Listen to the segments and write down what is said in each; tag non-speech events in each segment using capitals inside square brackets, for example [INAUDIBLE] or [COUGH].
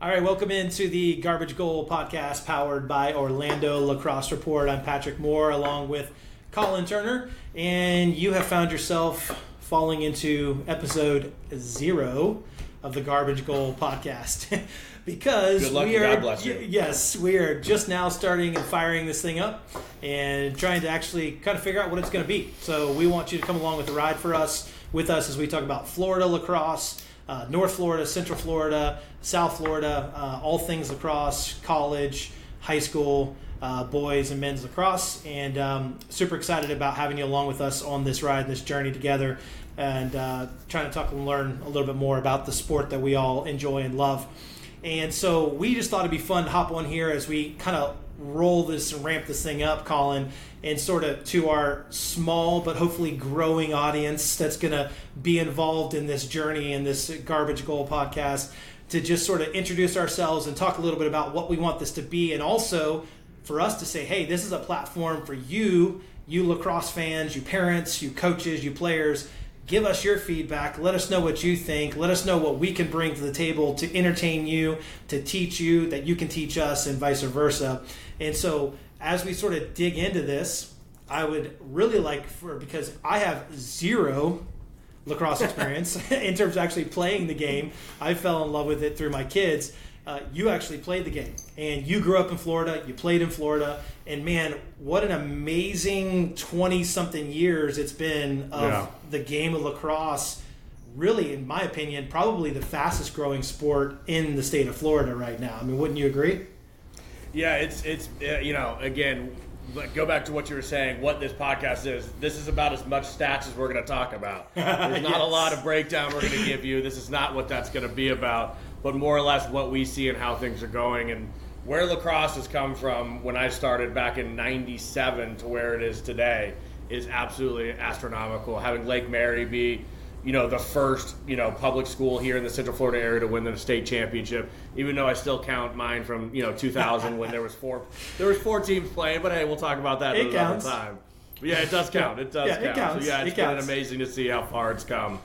All right, welcome into the Garbage Goal podcast powered by Orlando Lacrosse Report. I'm Patrick Moore along with Colin Turner, and you have found yourself falling into episode zero of the Garbage Goal podcast [LAUGHS] because we are God bless you. yes, we are just now starting and firing this thing up and trying to actually kind of figure out what it's going to be. So we want you to come along with the ride for us with us as we talk about Florida lacrosse, uh, North Florida, Central Florida, South Florida, uh, all things lacrosse, college, high school. Uh, boys and men's lacrosse, and um, super excited about having you along with us on this ride, this journey together, and uh, trying to talk and learn a little bit more about the sport that we all enjoy and love. And so we just thought it'd be fun to hop on here as we kind of roll this and ramp this thing up, Colin, and sort of to our small but hopefully growing audience that's going to be involved in this journey in this Garbage Goal podcast to just sort of introduce ourselves and talk a little bit about what we want this to be and also for us to say, hey, this is a platform for you, you lacrosse fans, you parents, you coaches, you players. Give us your feedback. Let us know what you think. Let us know what we can bring to the table to entertain you, to teach you, that you can teach us, and vice versa. And so, as we sort of dig into this, I would really like for because I have zero lacrosse experience [LAUGHS] in terms of actually playing the game. I fell in love with it through my kids. Uh, you actually played the game, and you grew up in Florida. You played in Florida, and man, what an amazing twenty-something years it's been of Yeah. the game of lacrosse. Really, in my opinion, probably the fastest-growing sport in the state of Florida right now. I mean, wouldn't you agree? Yeah, it's it's uh, you know again, like, go back to what you were saying. What this podcast is. This is about as much stats as we're going to talk about. [LAUGHS] There's not a lot of breakdown we're going to give you. This is not what that's going to be about, but more or less what we see and how things are going and where lacrosse has come from when I started back in '97 to where it is today is absolutely astronomical. Having Lake Mary be you know, the first, you know, public school here in the Central Florida area to win the state championship. Even though I still count mine from, you know, 2000 when there was four, there was four teams playing. But hey, we'll talk about that It another counts. time. But yeah, it does count. It does Yeah, it count. counts. So yeah, It it's been counts. amazing to see how far it's come.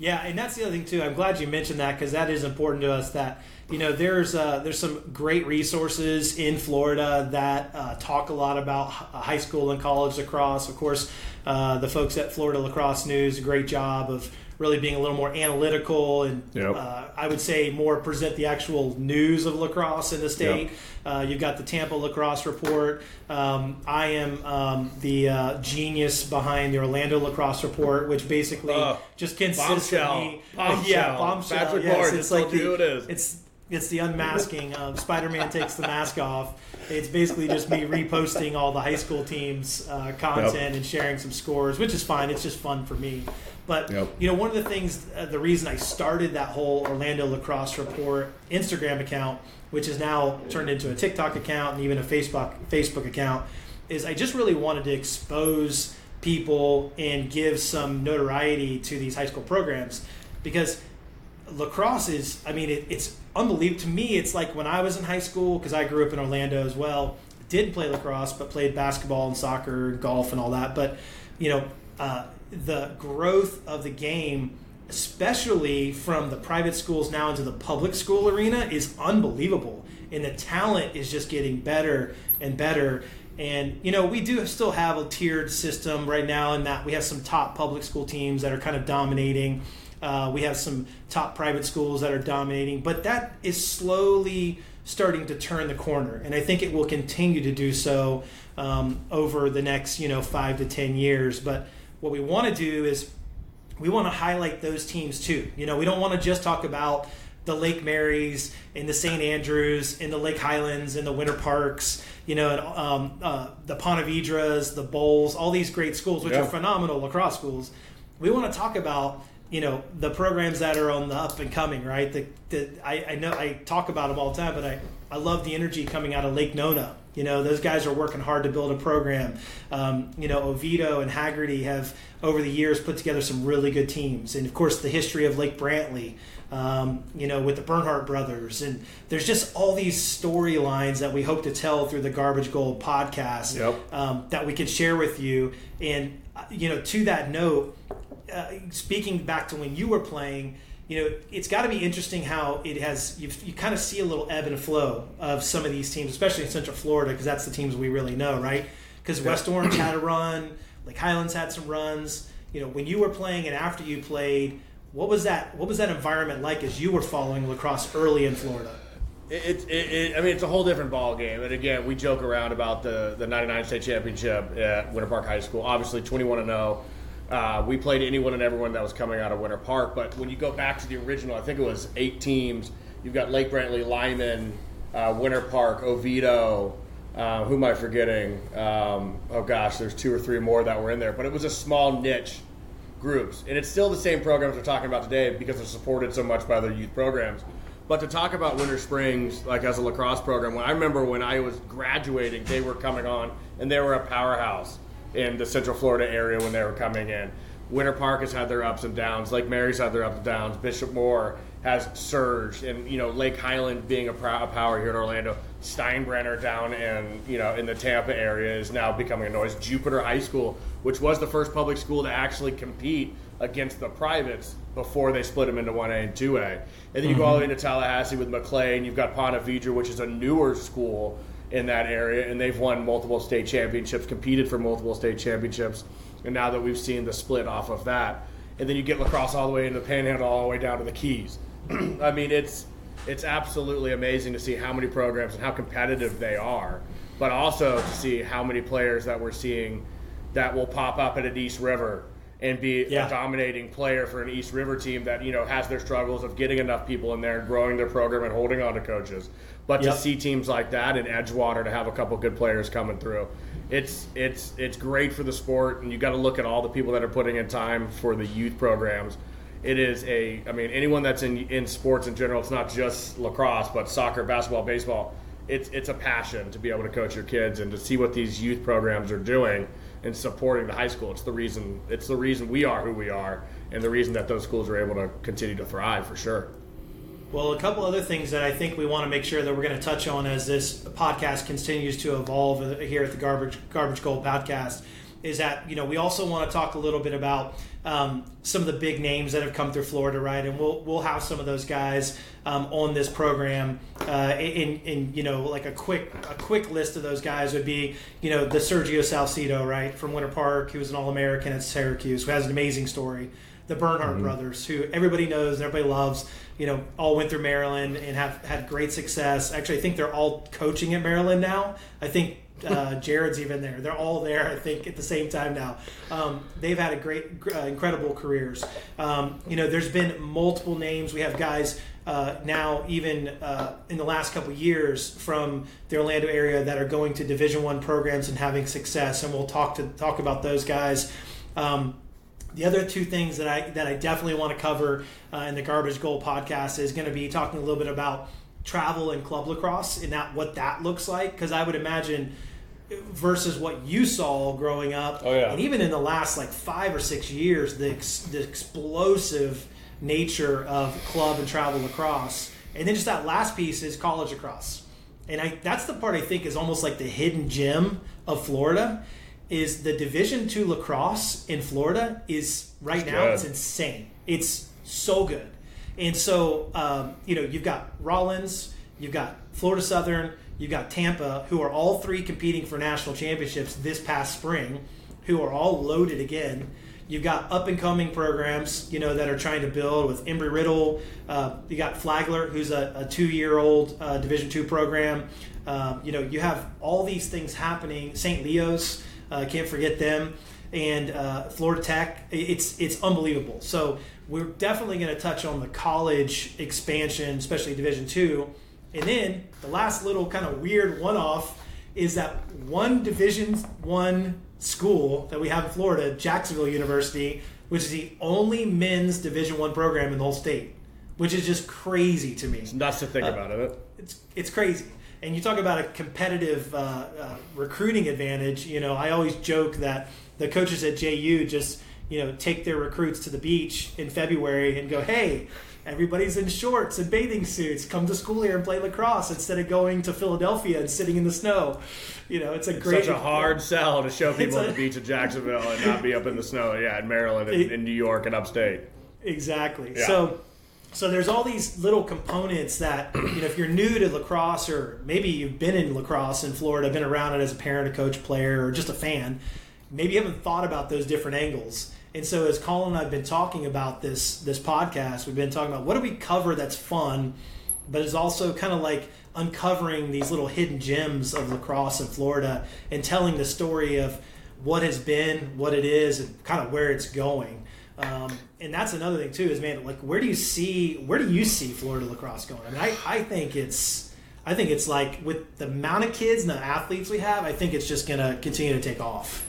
Yeah, and that's the other thing too. I'm glad you mentioned that because that is important to us. That you know, there's uh, there's some great resources in Florida that uh, talk a lot about high school and college lacrosse. Of course, uh, the folks at Florida Lacrosse News, a great job of really being a little more analytical and Yep. uh, I would say more present the actual news of lacrosse in the state. Uh, you've got the Tampa Lacrosse Report. Um, I am um, the uh, genius behind the Orlando Lacrosse Report, which basically just consists of bombshell. me. [LAUGHS] Bombshell. Yeah, bombshell. Patrick yes, Moore it's like the, who it is. It's it's the unmasking. Um, Spider-Man takes the mask off. It's basically just me reposting all the high school teams' uh, content and sharing some scores, which is fine. It's just fun for me. But Yep. you know, one of the things, uh, the reason I started that whole Orlando Lacrosse Report Instagram account, which is now turned into a TikTok account and even a Facebook Facebook account, is I just really wanted to expose people and give some notoriety to these high school programs because lacrosse is i mean it, it's unbelievable. To me it's like when i was in high school because i grew up in orlando as well did play lacrosse but played basketball and soccer golf and all that. But you know uh, the growth of the game especially from the private schools now into the public school arena is unbelievable. And the talent is just getting better and better. And you know we do still have a tiered system right now in that we have some top public school teams that are kind of dominating uh, we have some top private schools that are dominating, but that is slowly starting to turn the corner, and I think it will continue to do so um, over the next, you know, five to ten years. But what we want to do is we want to highlight those teams too. You know, we don't want to just talk about the Lake Marys and the St. Andrews and the Lake Highlands and the Winter Parks, you know, and, um, uh, the Ponte Vedras, the Bolles, all these great schools, which Yeah. are phenomenal lacrosse schools. We want to talk about you know the programs that are on the up and coming, right? The, the I, I know I talk about them all the time, but I I love the energy coming out of Lake Nona. You know, those guys are working hard to build a program. Um, you know, Oviedo and Hagerty have over the years put together some really good teams, and of course the history of Lake Brantley. Um, you know, with the Bernhardt brothers, and there's just all these storylines that we hope to tell through the Garbage Goal podcast Yep. um, that we can share with you. And uh, you know, to that note, uh, speaking back to when you were playing, you know, it's got to be interesting how it has. You you kind of see a little ebb and flow of some of these teams, especially in Central Florida, because that's the teams we really know, right? Because West Orange had a run, like Highlands had some runs. You know, when you were playing and after you played, what was that? What was that environment like as you were following lacrosse early in Florida? It, it, it, I mean, it's a whole different ball game. And again, we joke around about the, the 99 state championship at Winter Park High School. Obviously, 21 and 0. Uh, we played anyone and everyone that was coming out of Winter Park. But when you go back to the original, I think it was eight teams. You've got Lake Brantley, Lyman, uh, Winter Park, Oviedo. Uh, who am I forgetting? Um, oh gosh, there's two or three more that were in there. But it was a small niche groups. And it's still the same programs we're talking about today because they're supported so much by their youth programs. But to talk about Winter Springs, like as a lacrosse program, when I remember when I was graduating, they were coming on and they were a powerhouse in the Central Florida area when they were coming in. Winter Park has had their ups and downs. Lake Mary's had their ups and downs. Bishop Moore has surged, and you know Lake Highland being a, a power here in Orlando. Steinbrenner down in you know in the Tampa area is now becoming a noise. Jupiter High School, which was the first public school to actually compete against the privates before they split them into 1A and 2A. And then you mm-hmm. go all the way into Tallahassee with McLean. You've got Ponte Vedra, which is a newer school in that area, and they've won multiple state championships, competed for multiple state championships. And now that we've seen the split off of that, and then you get lacrosse all the way into the Panhandle, all the way down to the Keys. [CLEARS THROAT] I mean, it's it's absolutely amazing to see how many programs and how competitive they are, but also to see how many players that we're seeing that will pop up at an East River and be yeah. a dominating player for an East River team that you know has their struggles of getting enough people in there and growing their program and holding on to coaches. But yep. to see teams like that in Edgewater to have a couple good players coming through, it's it's it's great for the sport. And you got to look at all the people that are putting in time for the youth programs. It is a, I mean, anyone that's in in sports in general. It's not just lacrosse, but soccer, basketball, baseball. It's it's a passion to be able to coach your kids and to see what these youth programs are doing and supporting the high school. It's the reason it's the reason we are who we are, and the reason that those schools are able to continue to thrive for sure. Well, a couple other things that I think we want to make sure that we're going to touch on as this podcast continues to evolve here at the Garbage Garbage Goal podcast is that you know we also want to talk a little bit about um, some of the big names that have come through Florida, right? And we'll we'll have some of those guys um, on this program. Uh, in in you know like a quick a quick list of those guys would be you know the Sergio Salcido, right, from Winter Park, who was an All American at Syracuse, who has an amazing story. The Bernhardt mm-hmm. brothers, who everybody knows and everybody loves, you know, all went through Maryland and have had great success. Actually, I think they're all coaching at Maryland now. I think uh, Jared's even there. They're all there, I think, at the same time now. Um, they've had a great, uh, incredible careers. Um, you know, there's been multiple names. We have guys uh, now, even uh, in the last couple years, from the Orlando area that are going to Division One programs and having success, and we'll talk to talk about those guys. Um, the other two things that I that I definitely want to cover uh, in the Garbage Goal podcast is going to be talking a little bit about travel and club lacrosse and that what that looks like because I would imagine versus what you saw growing up. Oh, yeah. And even in the last like five or six years, the, ex- the explosive nature of club and travel lacrosse. And then just that last piece is college lacrosse. And I, that's the part I think is almost like the hidden gem of Florida is the division two lacrosse in Florida is right it's now good. it's insane. It's so good. And so, um, you know, you've got Rollins, you've got Florida Southern, You've got Tampa, who are all three competing for national championships this past spring, who are all loaded again. You've got up and coming programs, you know, that are trying to build with Embry Riddle. Uh, you got Flagler, who's a, a two-year-old uh, Division two program. Um, you know, you have all these things happening. St. Leo's, uh, can't forget them, and uh, Florida Tech. It's it's unbelievable. So we're definitely going to touch on the college expansion, especially Division two and then the last little kind of weird one-off is that one Division One school that we have in Florida, Jacksonville University, which is the only men's Division One program in the whole state, which is just crazy to me. It's nuts to think uh, about it. It's it's crazy. And you talk about a competitive uh, uh, recruiting advantage. You know, I always joke that the coaches at JU just you know take their recruits to the beach in February and go, hey everybody's in shorts and bathing suits. Come to school here and play lacrosse instead of going to Philadelphia and sitting in the snow. You know, it's a it's great. Such a hard sell to show people on the beach of Jacksonville and not be up in the snow. Yeah, in Maryland and in New York and upstate. Exactly. Yeah. So, so there's all these little components that you know if you're new to lacrosse or maybe you've been in lacrosse in Florida, been around it as a parent, a coach, player, or just a fan, maybe you haven't thought about those different angles. And so as Colin and I've been talking about this this podcast, we've been talking about what do we cover that's fun, but is also kind of like uncovering these little hidden gems of lacrosse in Florida and telling the story of what has been, what it is, and kind of where it's going. Um, and that's another thing too is man, like where do you see where do you see Florida lacrosse going? I mean, I, I think it's I think it's like with the amount of kids and the athletes we have, I think it's just going to continue to take off.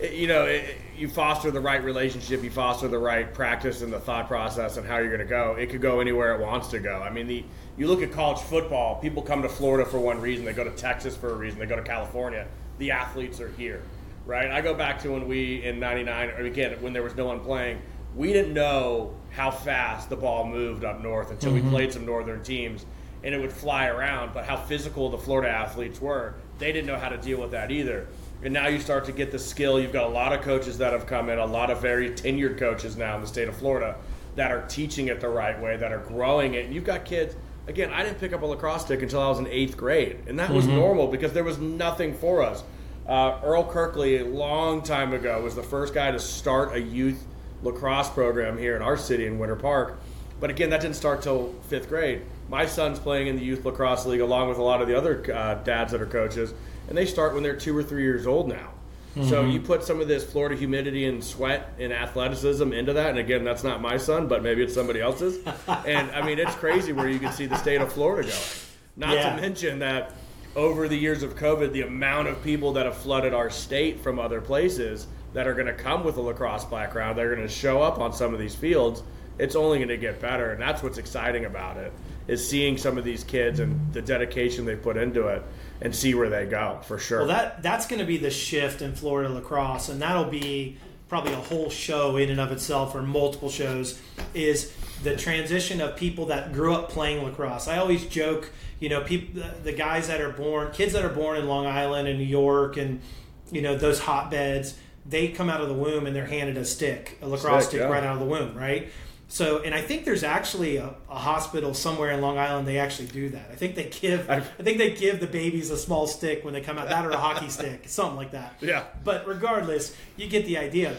You know, it, you foster the right relationship, you foster the right practice and the thought process and how you're going to go. It could go anywhere it wants to go. I mean, the you look at college football, people come to Florida for one reason, they go to Texas for a reason, they go to California. The athletes are here right? I go back to when we in '99, or again when there was no one playing, we didn't know how fast the ball moved up north until mm-hmm. we played some northern teams, and it would fly around. But how physical the Florida athletes were, they didn't know how to deal with that either. And now you start to get the skill. You've got a lot of coaches that have come in, a lot of very tenured coaches now in the state of Florida that are teaching it the right way, that are growing it. And you've got kids. Again, I didn't pick up a lacrosse stick until I was in eighth grade, and that was mm-hmm. normal because there was nothing for us. Uh, Earl Kirkley, a long time ago, was the first guy to start a youth lacrosse program here in our city in Winter Park. But again, that didn't start till fifth grade. My son's playing in the youth lacrosse league along with a lot of the other uh, dads that are coaches, and they start when they're two or three years old now. Mm-hmm. So you put some of this Florida humidity and sweat and athleticism into that, and again, that's not my son, but maybe it's somebody else's. and I mean, it's crazy where you can see the state of Florida going. Not yeah. to mention that over the years of COVID, the amount of people that have flooded our state from other places that are going to come with a lacrosse background, they're going to show up on some of these fields. It's only going to get better, and that's what's exciting about it is seeing some of these kids and the dedication they put into it, and see where they go for sure. Well, that that's going to be the shift in Florida lacrosse, and that'll be probably a whole show in and of itself, or multiple shows. Is the transition of people that grew up playing lacrosse. I always joke you know, people, the, guys that are born, kids that are born in Long Island and New York, and you know those hotbeds, they come out of the womb and they're handed a stick, a lacrosse stick, stick yeah. right out of the womb, right? So, and I think there's actually a, a, hospital somewhere in Long Island. They actually do that. I think they give. I think they give the babies a small stick when they come out, that or a hockey [LAUGHS] stick, something like that. Yeah. But regardless, you get the idea.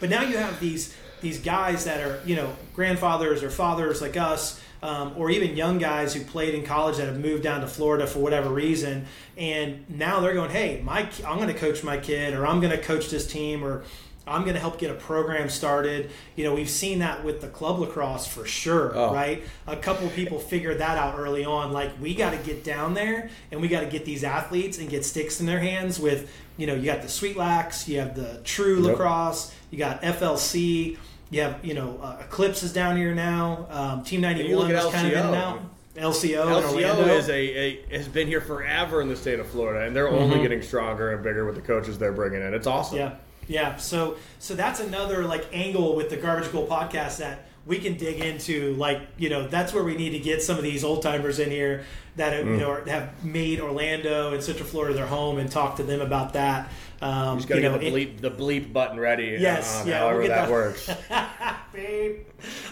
But now you have these these guys that are you know grandfathers or fathers like us um, or even young guys who played in college that have moved down to Florida for whatever reason, and now they're going, "Hey, my I'm going to coach my kid, or I'm going to coach this team, or I'm going to help get a program started." You know, we've seen that with the club lacrosse for sure, oh. right? A couple of people figured that out early on. Like, we got to get down there, and we got to get these athletes and get sticks in their hands. With you know, you got the Sweet Lax, you have the True yep. Lacrosse, you got FLC you have, you know, uh, Eclipse is down here now. Um, Team 91 is kind of in now. LCO, LCO is a, a, has been here forever in the state of Florida, and they're mm-hmm. only getting stronger and bigger with the coaches they're bringing in. It's awesome. Yeah, yeah. So so that's another like angle with the Garbage Goal podcast that we can dig into. Like you know, that's where we need to get some of these old timers in here that have, mm. you know have made Orlando and Central Florida their home and talk to them about that. Um, you just got to get the bleep, it, the bleep button ready. Yes, uh, yeah, however we'll that, that works. [LAUGHS] Babe,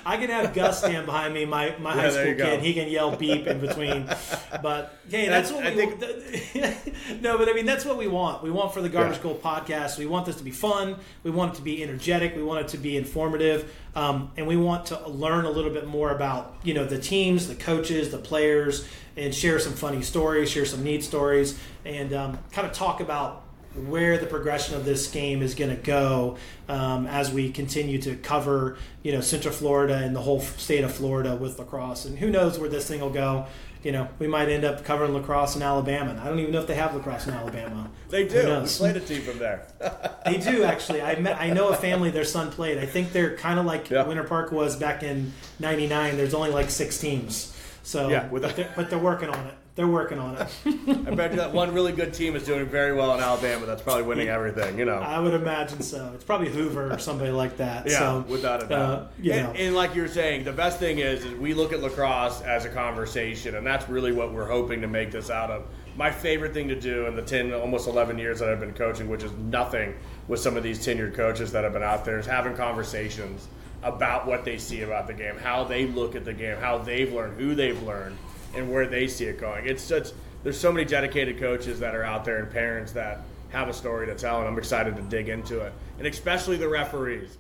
I can have Gus stand behind me, my, my yeah, high school kid. He can yell beep in between. [LAUGHS] But hey, that's, that's what I we think. [LAUGHS] no, but I mean that's what we want. We want for the Garbage yeah. Goal podcast. We want this to be fun. We want it to be energetic. We want it to be informative, um, and we want to learn a little bit more about you know the teams, the coaches, the players, and share some funny stories, share some neat stories, and um, kind of talk about where the progression of this game is going to go um, as we continue to cover, you know, Central Florida and the whole state of Florida with lacrosse. And who knows where this thing will go? You know, we might end up covering lacrosse in Alabama. I don't even know if they have lacrosse in Alabama. [LAUGHS] they do. We played a team from there. [LAUGHS] they do actually. I met, I know a family their son played. I think they're kind of like yeah. Winter Park was back in '99. There's only like six teams. So yeah, but, they're, but they're working on it. They're working on it. [LAUGHS] I bet you that one really good team is doing very well in Alabama. That's probably winning everything. You know. I would imagine so. It's probably Hoover or somebody like that. Yeah, so, without a doubt. Uh, you and, and, like you're saying, the best thing is, is we look at lacrosse as a conversation, and that's really what we're hoping to make this out of. My favorite thing to do in the 10, almost 11 years that I've been coaching, which is nothing with some of these tenured coaches that have been out there, is having conversations about what they see about the game, how they look at the game, how they've learned, who they've learned, and where they see it going. It's such there's so many dedicated coaches that are out there and parents that have a story to tell, and I'm excited to dig into it, and especially the referees.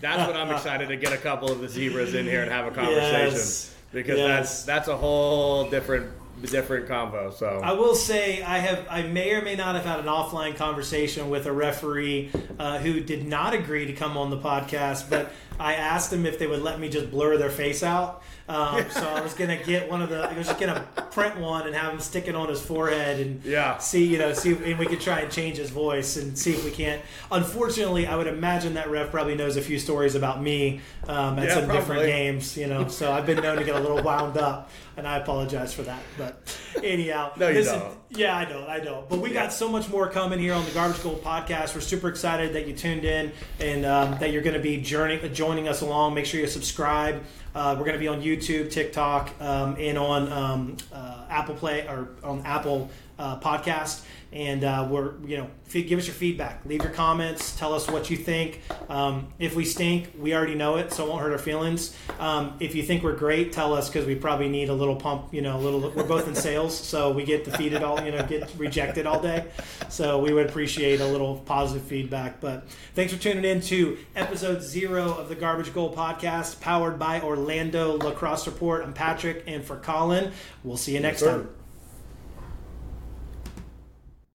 That's what I'm [LAUGHS] excited to get a couple of the zebras in here and have a conversation Yes. because Yes. that's that's a whole different different convo. So I will say I have I may or may not have had an offline conversation with a referee uh, who did not agree to come on the podcast, but I asked them if they would let me just blur their face out. Um, so I was gonna get one of the I was just gonna print one and have him stick it on his forehead and Yeah. see you know see if, and we could try and change his voice and see if we can't. Unfortunately, I would imagine that ref probably knows a few stories about me um, at Yeah, some different probably. games, you know. So I've been known to get a little wound up, and I apologize for that. But anyhow, No, you listen, don't. yeah, I know, I know. But we Yeah. got so much more coming here on the Garbage Goal podcast. We're super excited that you tuned in and um, that you're going to be journey, joining us along. Make sure you subscribe. Uh, we're going to be on YouTube, TikTok, um, and on um, uh, Apple Play or on Apple uh, Podcast. And uh, we're, you know, give us your feedback. Leave your comments. Tell us what you think. Um, if we stink, we already know it, so it won't hurt our feelings. Um, if you think we're great, tell us because we probably need a little pump. You know, a little. We're both in sales, so we get defeated all. You know, get rejected all day. So we would appreciate a little positive feedback. But thanks for tuning in to episode zero of the Garbage Goal podcast, powered by Orlando Lacrosse Report. I'm Patrick, and for Colin, we'll see you next sir. time.